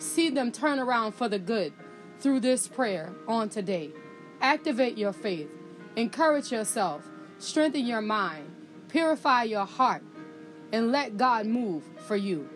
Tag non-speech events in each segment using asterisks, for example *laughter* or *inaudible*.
see them turn around for the good through this prayer on today. Activate your faith, encourage yourself, strengthen your mind, purify your heart, and let God move for you.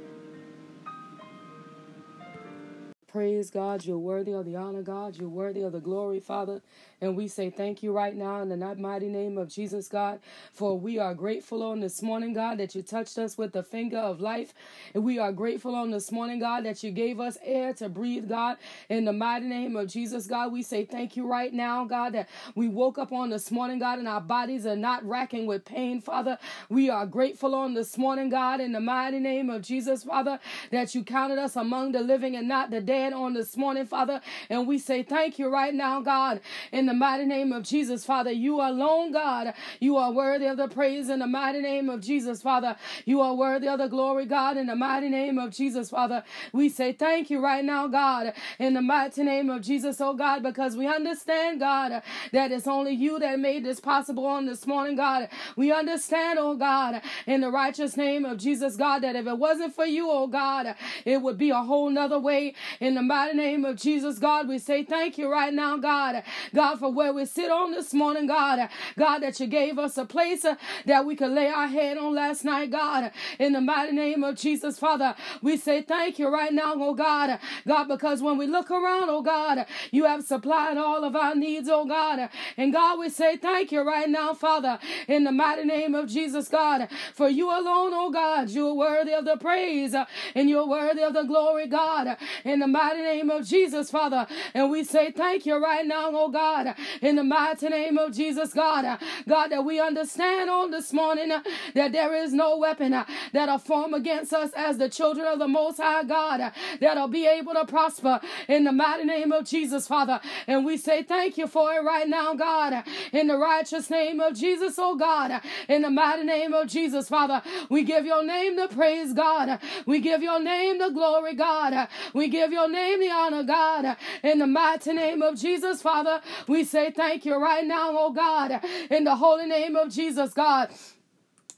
Praise God, you're worthy of the honor, God. You're worthy of the glory, Father. And we say thank you right now in the mighty name of Jesus, God. For we are grateful on this morning, God, that you touched us with the finger of life. And we are grateful on this morning, God, that you gave us air to breathe, God. In the mighty name of Jesus, God, we say thank you right now, God, that we woke up on this morning, God, and our bodies are not racking with pain, Father. We are grateful on this morning, God, in the mighty name of Jesus, Father, that you counted us among the living and not the dead on this morning, Father. And we say thank you right now, God, in the mighty name of Jesus, Father. You alone, God. You are worthy of the praise in the mighty name of Jesus, Father. You are worthy of the glory, God, in the mighty name of Jesus, Father. We say thank you right now, God, in the mighty name of Jesus, oh God, because we understand, God, that it's only you that made this possible on this morning, God. We understand, oh God, in the righteous name of Jesus, God, that if it wasn't for you, oh God, it would be a whole nother way in in the mighty name of Jesus, God, we say thank you right now, God. God, for where we sit on this morning, God. God, that you gave us a place uh, that we could lay our head on last night, God. In the mighty name of Jesus, Father, we say thank you right now, oh God. God, because when we look around, oh God, you have supplied all of our needs, oh God. And God, we say thank you right now, Father, in the mighty name of Jesus, God. For you alone, oh God, you're worthy of the praise uh, and you're worthy of the glory, God. In the mighty name of Jesus, Father. And we say thank you right now, oh God, in the mighty name of Jesus, God. God, that we understand on this morning that there is no weapon that'll form against us as the children of the Most High God that'll be able to prosper in the mighty name of Jesus, Father. And we say thank you for it right now, God, in the righteous name of Jesus, oh God, in the mighty name of Jesus, Father. We give your name the praise, God. We give your name the glory, God. We give your name the honor, God. In the mighty name of Jesus, Father, we say thank you right now, oh God. In the holy name of Jesus, God.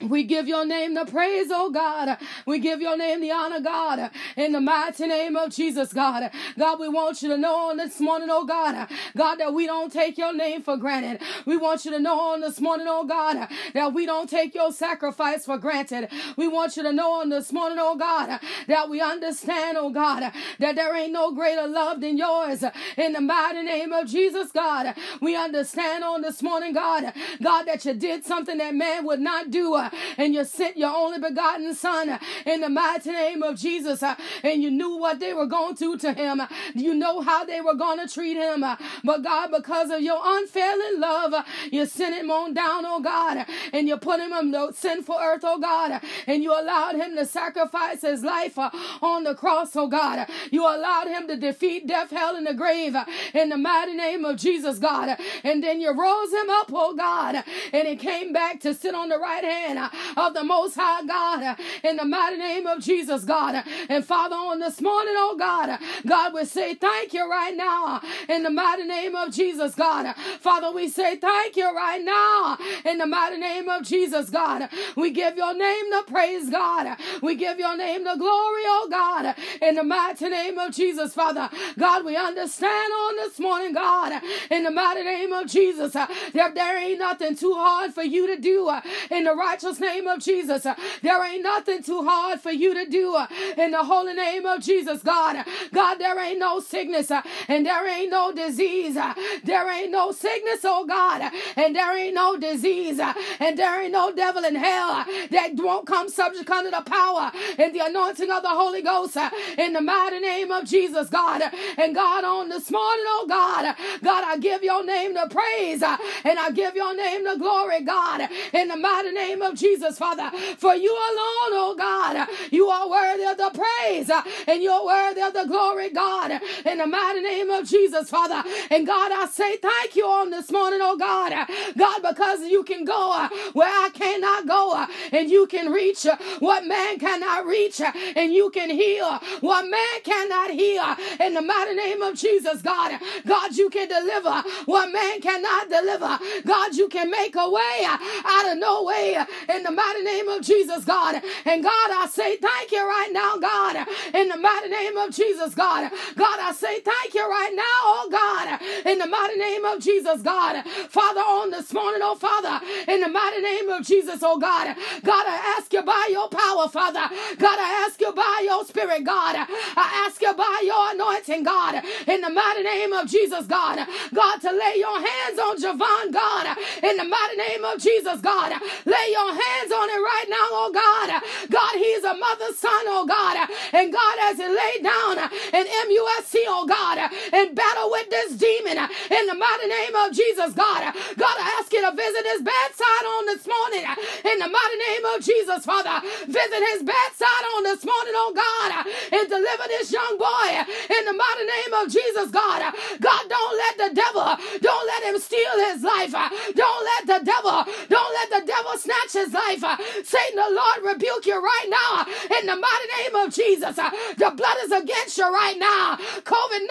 We give your name the praise, oh God. We give your name the honor, God. In the mighty name of Jesus, God. God, we want you to know on this morning, oh God, God, that we don't take your name for granted. We want you to know on this morning, oh God, that we don't take your sacrifice for granted. We want you to know on this morning, oh God, that we understand, oh God, that there ain't no greater love than yours. In the mighty name of Jesus, God, we understand on this morning, God, God, that you did something that man would not do *laughs* and you sent your only begotten Son in the mighty name of Jesus, uh, and you knew what they were going to do to him. You know how they were going to treat him. But God, because of your unfailing love, you sent him on down, oh God, and you put him on the sinful earth, oh God, and you allowed him to sacrifice his life uh, on the cross, oh God. You allowed him to defeat death, hell, and the grave uh, in the mighty name of Jesus, God. And then you rose him up, oh God, and he came back to sit on the right hand of the Most High God in the mighty name of Jesus, God. And Father, on this morning, oh God, God, we say thank you right now in the mighty name of Jesus, God. Father, we say thank you right now in the mighty name of Jesus, God. We give your name the praise, God. We give your name the glory, oh God, in the mighty name of Jesus, Father. God, we understand on this morning, God, in the mighty name of Jesus, that there ain't nothing too hard for you to do uh, in the righteous name of Jesus. There ain't nothing too hard for you to do uh, in the holy name of Jesus, God. God, there ain't no sickness uh, and there ain't no disease. Uh, there ain't no sickness, oh God, and there ain't no disease and there ain't no devil in hell that won't come subject under the power and the anointing of the Holy Ghost in the mighty name of Jesus, God. And God, on this morning, oh God, God, I give your name the praise and I give your name the glory, God, in the mighty name of Jesus, Father. For you alone, oh God, you are worthy of the praise uh, and you're worthy of the glory, God. In the mighty name of Jesus, Father. And God, I say thank you on this morning, oh God. Uh, God, because you can go uh, where I cannot go and you can reach what man cannot reach and you can heal what man cannot heal. In the mighty name of Jesus, God. God, you can deliver what man cannot deliver. God, you can make a way out of no way in the mighty name of Jesus, God. And God, I say thank you right now, God, in the mighty name of Jesus, God. God, I say thank you right now, oh God, in the mighty name of Jesus, God. Father, on this morning, oh Father, in the mighty name of Jesus, oh God. God, I ask you by your power, Father. God, I ask you by your spirit, God. I ask you by your anointing, God, in the mighty name of Jesus, God. God, to lay your hands on Javon, God, in the mighty name of Jesus, God. Lay your hands on him right now, oh God. God, he's a mother's son, oh God. And God, as laid down in MUSC, oh God, in battle with this demon, in the mighty name of Jesus, God. God, I ask you to visit his bedside on this morning, in the mighty name of Jesus, Father. Visit his bedside on this morning, oh God, and deliver this young boy in the mighty name of Jesus, God. God, don't let the devil, don't let him steal his life. Don't let the devil, don't let the devil snatch his life. Satan, the Lord rebuke you right now in the mighty name of Jesus. The blood is against you right now. COVID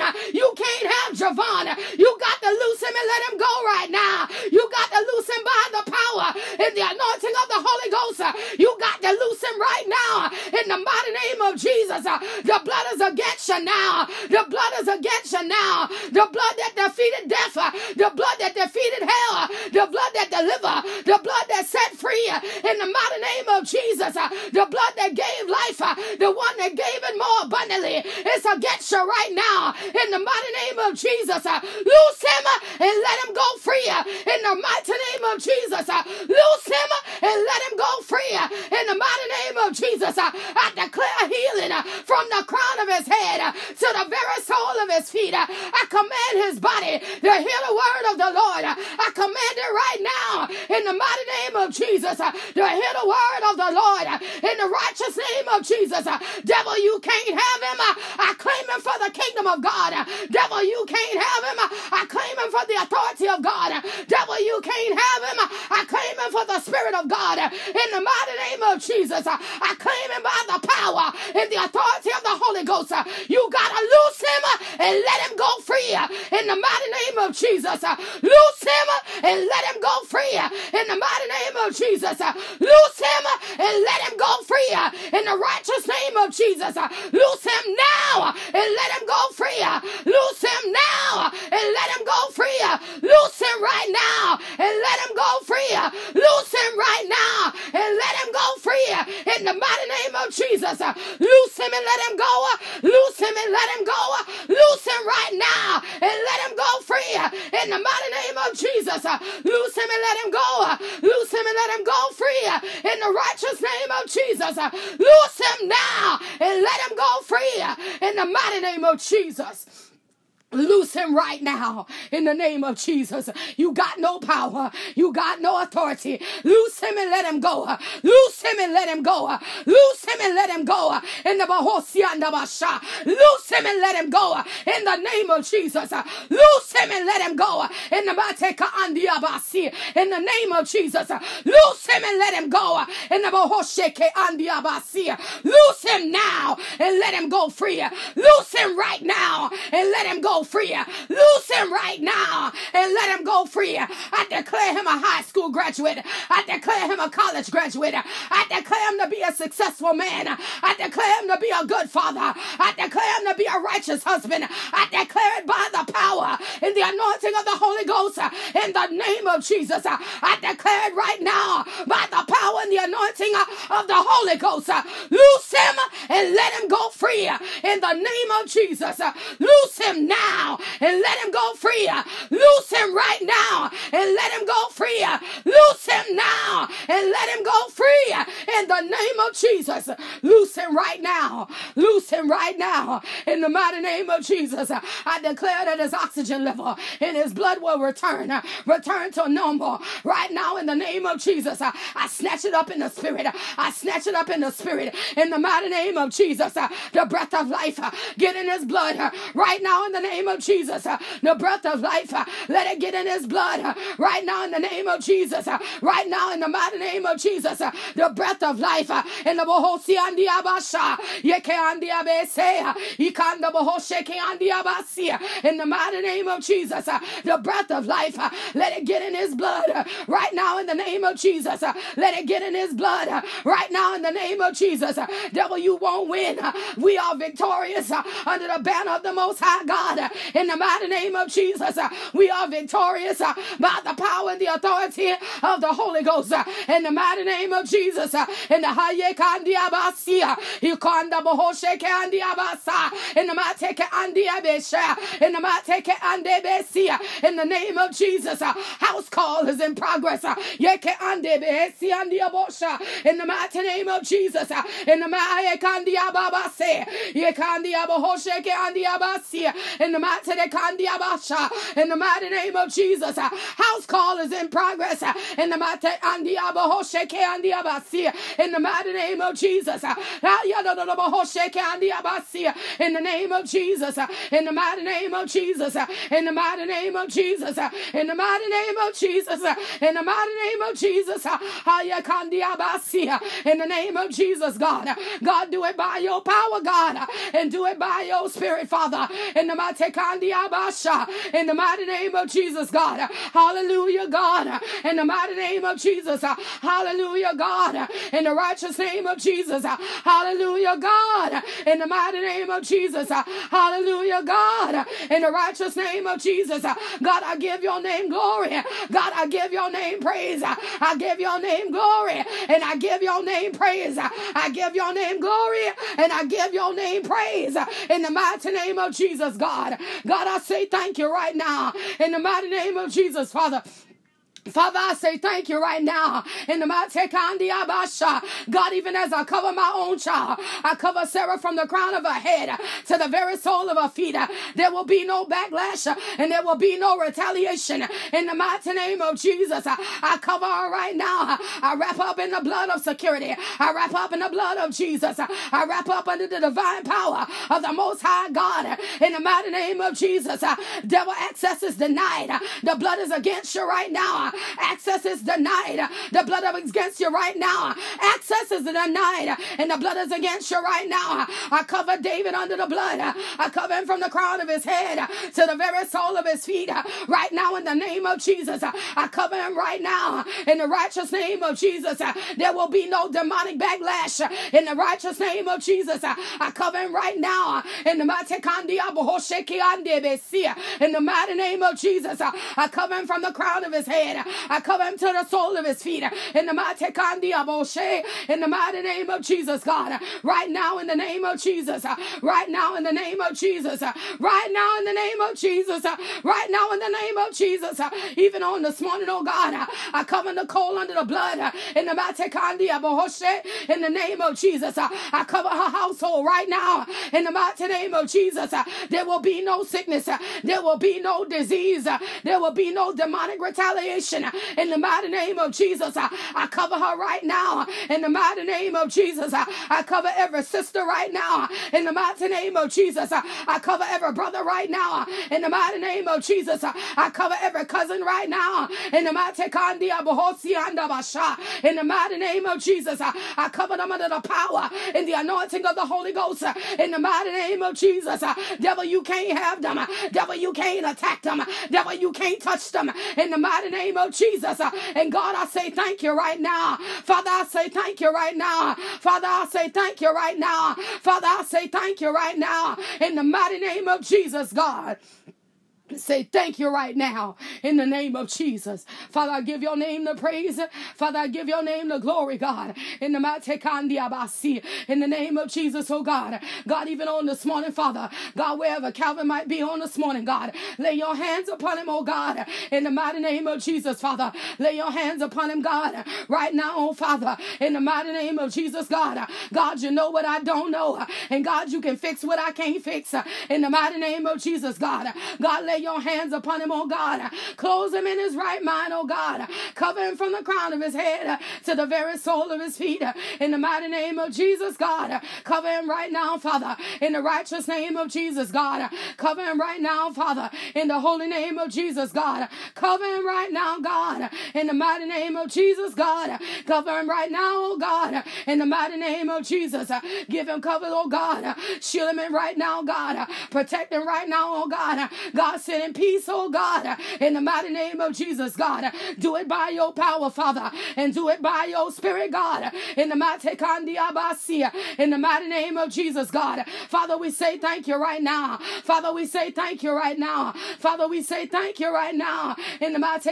19, you can't have Javon. You got to loose him and let him go right now. You got to loose him by the power and the anointing of the Holy Ghost. You got to loose him right now in the mighty name of Jesus. The blood is against you now. The blood is against you now. The blood that defeated death. The blood that defeated hell. The blood that delivered. The blood that set free uh, in the mighty name of Jesus. Uh, the blood that gave life. Uh, the one that gave it more abundantly. It's against you right now in the mighty name of Jesus. Loose him and let him go free in the mighty name of Jesus. Loose him and let him go free in the mighty name of Jesus. I declare healing from the crown of his head to the very sole of his feet. I command his body to hear the word of the Lord. I command it right now in the mighty name of Jesus uh, to hear the word of the Lord uh, in the righteous name of Jesus. Uh, devil, you can't have him. I claim him for the kingdom of God. Devil, you can't have him. I claim him for the authority of God. Devil, you can't have him. I claim him for the Spirit of God. In the mighty name of Jesus, I claim him by the power and the authority of the Holy Ghost. You gotta loose him and let him go free. Uh, in the mighty name of Jesus, uh, loose him and let him go free. Uh, in the mighty name of Jesus, loose him and let him go free. In the righteous name of Jesus, loose him now and let him go free. Loose him now and let him go free. Loose him right now and let him go free. Loose him right now and let him go free. In the mighty name of Jesus, loose him and let him go. Loose him and let him go. Loose him right now and let him go free. In the mighty name of Jesus, uh, loose him and let him go. Uh, loose him and let him go free. Uh, in the righteous name of Jesus, loose him now and let him go free. In the mighty name of Jesus. Loose him right now in the name of Jesus. You got no power. You got no authority. Loose him and let him go. Loose him and let him go. Loose him and let him go. In the Bahosiandabasha. Loose him and let him go. In the name of Jesus. Loose him and let him go. In the Bateka Andiabasi. In the name of Jesus. Loose him and let him go. In the Bahosheke Andiabasi. Loose him now and let him go free. Loose him right now and let him go free. Loose him right now and let him go free. I declare him a high school graduate. I declare him a college graduate. I declare him to be a successful man. I declare him to be a good father. I declare him to be a righteous husband. I declare it by the power and the anointing of the Holy Ghost in the name of Jesus. I declare it right now by the power and the anointing of the Holy Ghost. Loose him and let him go free in the name of Jesus. Loose him now and let him go free. Loose him right now and let him go free. Loose him now and let him go free in the name of Jesus. Loose him right now. Loose him right now in the mighty name of Jesus. I declare that his oxygen level in his blood will return, return to normal right now in the name of Jesus. I snatch it up in the spirit. I snatch it up in the spirit in the mighty name of Jesus. The breath of life get in his blood right now in the name of Jesus. Uh, the breath of life uh, let it get in his blood uh, right now in the name of Jesus. Right now in the mighty name of Jesus. The breath of life in the Bohosi and the Abasha. Yeke Bohosheke. In the mighty name of Jesus. The breath of life let it get in his blood right now in the name of Jesus. Let it get in his blood right now in the name of Jesus. Devil, you won't win. We are victorious under the banner of the Most High God. *laughs* In the mighty name of Jesus, uh, we are victorious uh, by the power and the authority of the Holy Ghost. Uh, in the mighty name of Jesus, in the Haye Kandiabasia, Yukanda Bohoshe Kandiabasa, in the Mateke Andiabesha, in the Mateke Andebesia, in the name of Jesus, house call is in progress. Yeke Andebesi Andiabosha, in the mighty name of Jesus, in the Maye Kandiababase, Yekandiabohoshe Kandiabasia, in the in the mighty name of Jesus, uh, house call is in progress. Uh, in the mighty in the mighty name of Jesus. Uh, in the name of Jesus. In the mighty name of Jesus. In the mighty name of Jesus. In the mighty name of Jesus. In the mighty name of Jesus. In the name of Jesus, God. God, do it by your power, God. And do it by your spirit, Father. In the mighty in the mighty name of Jesus, God. Hallelujah, God. In the mighty name of Jesus. Hallelujah, God. In the righteous name of Jesus. Hallelujah, God. In the mighty name of Jesus. Hallelujah, God. In the righteous name of Jesus. God, I give your name glory. God, I give your name praise. I give your name glory. And I give your name praise. I give your name glory. And I give your name praise. In the mighty name of Jesus, God. God, I say thank you right now. In the mighty name of Jesus, Father. Father, I say thank you right now in the mighty of Abasha. God, even as I cover my own child, I cover Sarah from the crown of her head to the very sole of her feet. There will be no backlash and there will be no retaliation in the mighty name of Jesus. I cover her right now. I wrap up in the blood of security. I wrap up in the blood of Jesus. I wrap up under the divine power of the Most High God in the mighty name of Jesus. Devil access is denied. The blood is against you right now. Access is denied. The blood is against you right now. Access is denied. And the blood is against you right now. I cover David under the blood. I cover him from the crown of his head to the very sole of his feet. Right now, in the name of Jesus, I cover him right now. In the righteous name of Jesus, there will be no demonic backlash. In the righteous name of Jesus, I cover him right now. In the mighty in the mighty name of Jesus, I cover him from the crown of his head I cover him to the sole of his feet. In the mighty Hoshe. in the mighty name of Jesus, God. Right now, in the name of Jesus. Right now, in the name of Jesus. Right now, in the name of Jesus. Right now, in the name of Jesus. Even on this morning, oh God, I cover Nicole under the blood. In the mighty God in the name of Jesus. I cover her household right now. In the mighty name of Jesus. There will be no sickness. There will be no disease. There will be no demonic retaliation in the mighty name of Jesus. I cover her right now in the mighty name of Jesus. I cover every sister right now in the mighty name of Jesus. I cover every brother right now in the mighty name of Jesus. I cover every cousin right now in the mighty in the mighty name of Jesus. I cover them under the power in the anointing of the Holy Ghost in the mighty name of Jesus. Devil, you can't have them. Devil, you can't attack them. Devil, you can't touch them in the mighty name of of Jesus. Uh, and God, I say thank you right now. Father, I say thank you right now. Father, I say thank you right now. Father, I say thank you right now. In the mighty name of Jesus, God. Say thank you right now in the name of Jesus. Father, I give your name the praise. Father, I give your name the glory, God. In the Matekandiabasi. In the name of Jesus, oh God. God, even on this morning, Father. God, wherever Calvin might be on this morning, God. Lay your hands upon him, oh God. In the mighty name of Jesus, Father. Lay your hands upon him, God. Right now, oh Father. In the mighty name of Jesus, God. God, you know what I don't know. And God, you can fix what I can't fix. In the mighty name of Jesus, God. God, lay your hands upon him, oh God. Close him in his right mind, oh God. Cover him from the crown of his head to the very sole of his feet. In the mighty name of Jesus, God. Cover him right now, Father. In the righteous name of Jesus, God. Cover him right now, Father. In the holy name of Jesus, God. Cover him right now, God. In the mighty name of Jesus, God. Cover him right now, oh God. In the mighty name of Jesus. Give him cover, oh God. Shield him in right now, God. Protect him right now, oh God. God, him peace, oh God. In the mighty name of Jesus, God. Do it by your power, Father. And do it by your spirit, God. In the mighty in the mighty name of Jesus, God. Father, we say thank you right now. Father, we say thank you right now. Father, we say thank you right now. In the mighty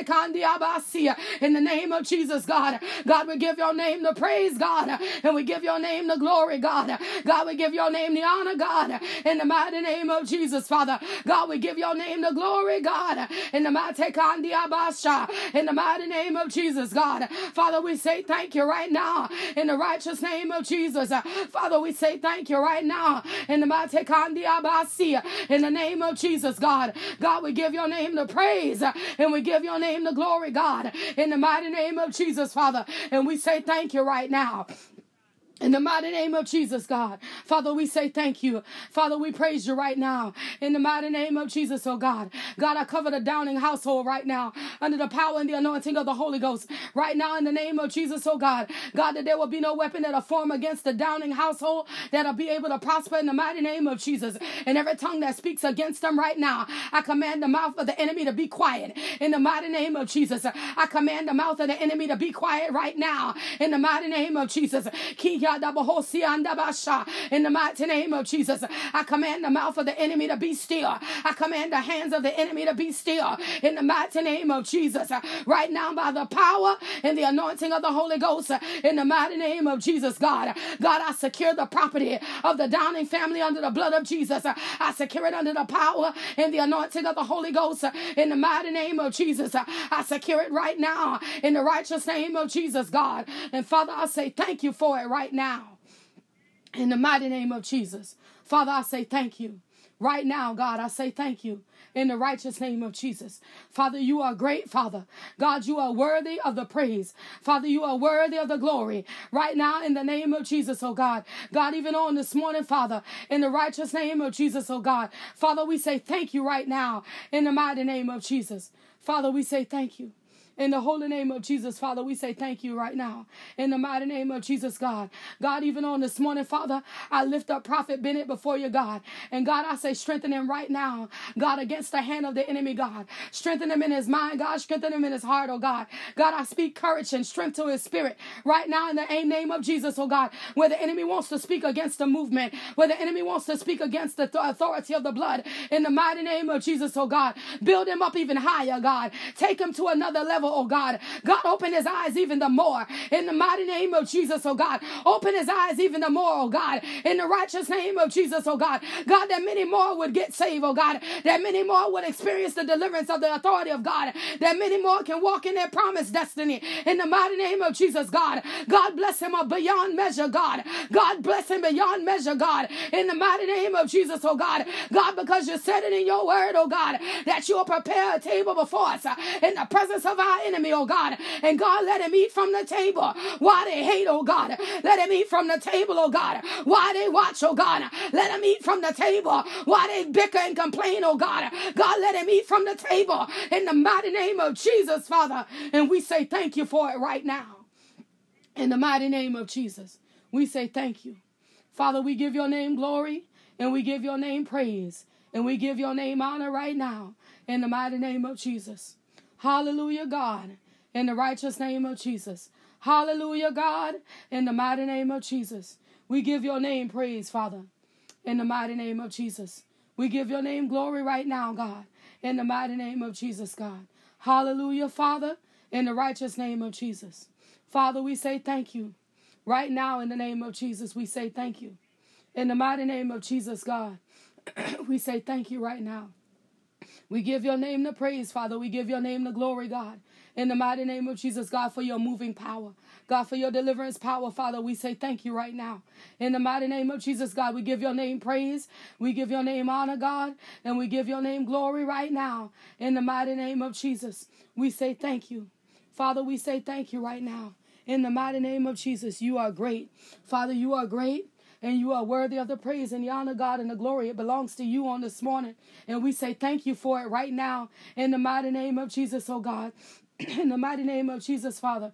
in the name of Jesus, God. God, we give your name the praise, God. And we give your name the glory, God. God, we give your name the honor, God. In the mighty name of Jesus, Father. God, we give your name the glory, God. In the mighty in the mighty name of Jesus, God. Father, we say thank you right now. In the righteous name of Jesus. Father, we say thank you right now. In the mighty in the name of Jesus, God. God, we give your name the praise and we give your name the glory, God. In the mighty name of Jesus, Father. And we say thank you right now. In the mighty name of Jesus, God. Father, we say thank you. Father, we praise you right now. In the mighty name of Jesus, oh God. God, I cover the Downing household right now under the power and the anointing of the Holy Ghost. Right now, in the name of Jesus, oh God. God, that there will be no weapon that'll form against the Downing household that'll be able to prosper in the mighty name of Jesus. And every tongue that speaks against them right now, I command the mouth of the enemy to be quiet. In the mighty name of Jesus, I command the mouth of the enemy to be quiet right now. In the mighty name of Jesus. In the mighty name of Jesus, I command the mouth of the enemy to be still. I command the hands of the enemy to be still. In the mighty name of Jesus, right now by the power and the anointing of the Holy Ghost, in the mighty name of Jesus, God. God, I secure the property of the Downing family under the blood of Jesus. I secure it under the power and the anointing of the Holy Ghost, in the mighty name of Jesus. I secure it right now in the righteous name of Jesus, God. And Father, I say thank you for it right now now. In the mighty name of Jesus. Father, I say thank you. Right now, God, I say thank you in the righteous name of Jesus. Father, you are great, Father. God, you are worthy of the praise. Father, you are worthy of the glory. Right now, in the name of Jesus, oh God. God, even on this morning, Father, in the righteous name of Jesus, oh God. Father, we say thank you right now in the mighty name of Jesus. Father, we say thank you. In the holy name of Jesus, Father, we say thank you right now. In the mighty name of Jesus, God. God, even on this morning, Father, I lift up Prophet Bennett before you, God. And God, I say strengthen him right now, God, against the hand of the enemy, God. Strengthen him in his mind, God. Strengthen him in his heart, oh God. God, I speak courage and strength to his spirit right now in the name of Jesus, oh God. Where the enemy wants to speak against the movement, where the enemy wants to speak against the authority of the blood, in the mighty name of Jesus, oh God. Build him up even higher, God. Take him to another level, oh God. God, open his eyes even the more in the mighty name of Jesus, oh God. Open his eyes even the more, oh God, in the righteous name of Jesus, oh God. God, that many more would get saved, oh God. That many more would experience the deliverance of the authority of God. That many more can walk in their promised destiny in the mighty name of Jesus, God. God bless him beyond measure, God. God bless him beyond measure, God. In the mighty name of Jesus, oh God. God, because you said it in your word, oh God, that you will prepare a table before us uh, in the presence of our enemy, oh God. And God, let him eat from the table why they hate, oh God. Let him eat from the table, oh God. Why they watch, oh God. Let him eat from the table why they bicker and complain, oh God. God, let him eat from the table in the mighty name of Jesus, Father. And we say thank you for it right now. In the mighty name of Jesus, we say thank you. Father, we give your name glory and we give your name praise and we give your name honor right now in the mighty name of Jesus. Hallelujah, God, in the righteous name of Jesus. Hallelujah, God, in the mighty name of Jesus. We give your name praise, Father, in the mighty name of Jesus. We give your name glory right now, God, in the mighty name of Jesus, God. Hallelujah, Father, in the righteous name of Jesus. Father, we say thank you. Right now, in the name of Jesus, we say thank you. In the mighty name of Jesus, God, *clears throat* we say thank you right now. We give your name the praise, Father. We give your name the glory, God. In the mighty name of Jesus, God, for your moving power. God, for your deliverance power, Father, we say thank you right now. In the mighty name of Jesus, God, we give your name praise. We give your name honor, God, and we give your name glory right now. In the mighty name of Jesus, we say thank you. Father, we say thank you right now. In the mighty name of Jesus, you are great. Father, you are great and you are worthy of the praise and the honor, God, and the glory. It belongs to you on this morning. And we say thank you for it right now in the mighty name of Jesus, oh God. *clears throat* in the mighty name of Jesus, Father.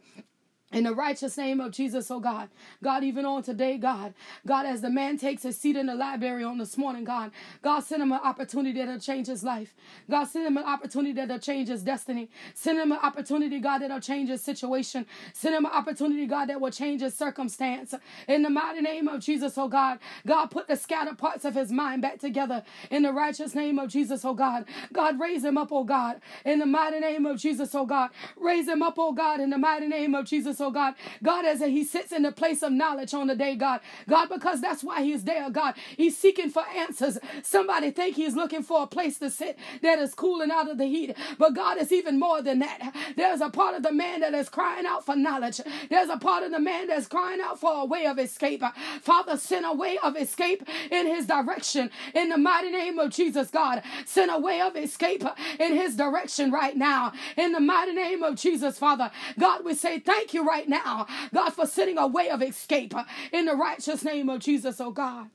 In the righteous name of Jesus, oh God. God, even on today, God. God, as the man takes his seat in the library on this morning, God. God, send him an opportunity that'll change his life. God, send him an opportunity that'll change his destiny. Send him an opportunity, God, that'll change his situation. Send him an opportunity, God, that will change his circumstance. In the mighty name of Jesus, oh God. God, put the scattered parts of his mind back together. In the righteous name of Jesus, oh God. God, raise him up, oh God. In the mighty name of Jesus, oh God. Raise him up, oh God, in the mighty name of Jesus, oh God. God, as he sits in the place of knowledge on the day, God. God, because that's why he's there, God. He's seeking for answers. Somebody think he's looking for a place to sit that is cooling out of the heat. But God is even more than that. There's a part of the man that is crying out for knowledge. There's a part of the man that's crying out for a way of escape. Father, send a way of escape in his direction. In the mighty name of Jesus, God, send a way of escape in his direction right now. In the mighty name of Jesus, Father, God, we say thank you right now, God, for sending a way of escape in the righteous name of Jesus, oh God.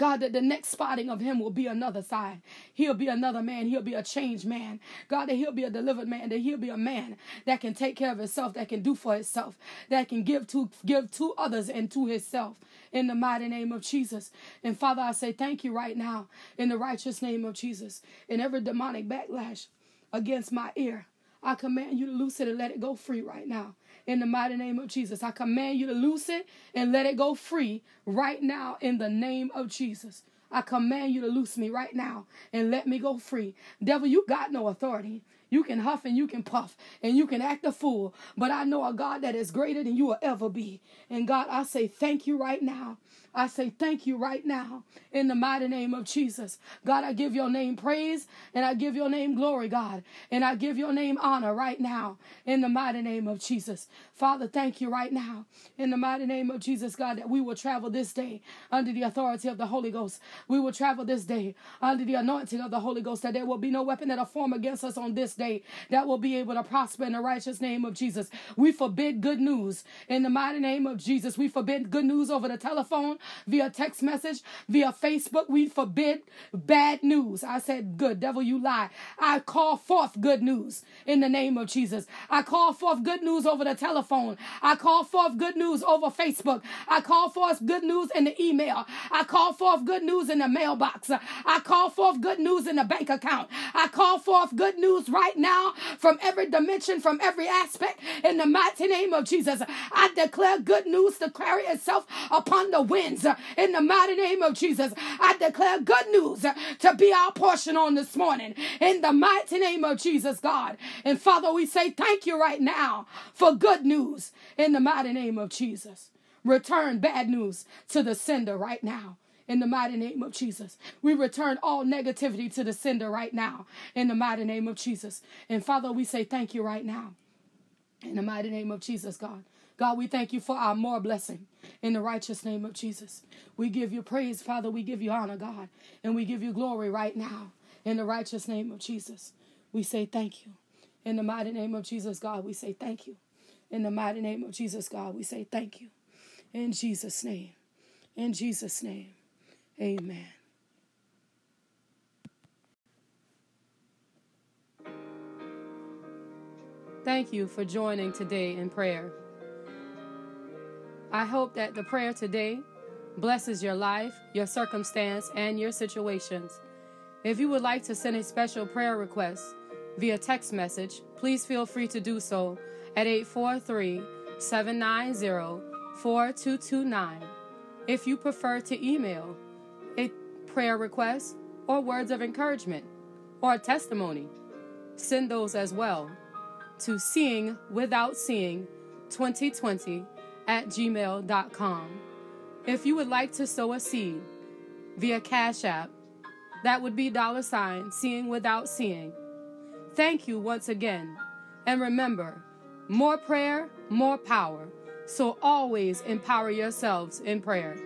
God, that the next spotting of him will be another side. He'll be another man. He'll be a changed man. God, that he'll be a delivered man. That he'll be a man that can take care of himself, that can do for himself, that can give to give to others and to himself. In the mighty name of Jesus. And Father, I say thank you right now in the righteous name of Jesus. In every demonic backlash against my ear, I command you to loose it and let it go free right now in the mighty name of Jesus. I command you to loose it and let it go free right now in the name of Jesus. I command you to loose me right now and let me go free. Devil, you got no authority. You can huff and you can puff and you can act a fool, but I know a God that is greater than you will ever be. And God, I say thank you right now I say thank you right now in the mighty name of Jesus. God, I give your name praise and I give your name glory, God. And I give your name honor right now in the mighty name of Jesus. Father, thank you right now in the mighty name of Jesus, God, that we will travel this day under the authority of the Holy Ghost. We will travel this day under the anointing of the Holy Ghost, that there will be no weapon that will form against us on this day that will be able to prosper in the righteous name of Jesus. We forbid good news in the mighty name of Jesus. We forbid good news over the telephone via text message, via Facebook. We forbid bad news. I said, Good, devil, you lie. I call forth good news in the name of Jesus. I call forth good news over the telephone. I call forth good news over Facebook. I call forth good news in the email. I call forth good news in the mailbox. I call forth good news in the bank account. I call forth good news right now from every dimension, from every aspect. In the mighty name of Jesus, I declare good news to carry itself upon the winds in the mighty name of Jesus. I declare good news to be our portion on this morning in the mighty name of Jesus, God. And Father, we say thank you right now for good news in the mighty name of Jesus. Return bad news to the sender right now in the mighty name of Jesus. We return all negativity to the sender right now in the mighty name of Jesus. And Father, we say thank you right now in the mighty name of Jesus, God. God, we thank you for our more blessing in the righteous name of Jesus. We give you praise, Father. We give you honor, God. And we give you glory right now in the righteous name of Jesus. We say thank you. In the mighty name of Jesus, God, we say thank you. In the mighty name of Jesus, God, we say thank you. In Jesus' name. In Jesus' name. Amen. Thank you for joining today in prayer. I hope that the prayer today blesses your life, your circumstance, and your situations. If you would like to send a special prayer request via text message, please feel free to do so at 843 790 4229. If you prefer to email a prayer request or words of encouragement, or a testimony, send those as well to seeing without seeing 2020 at gmail.com. If you would like to sow a seed via Cash App, that would be dollar sign seeing without seeing. Thank you once again. And remember, more prayer, more power. So always empower yourselves in prayer.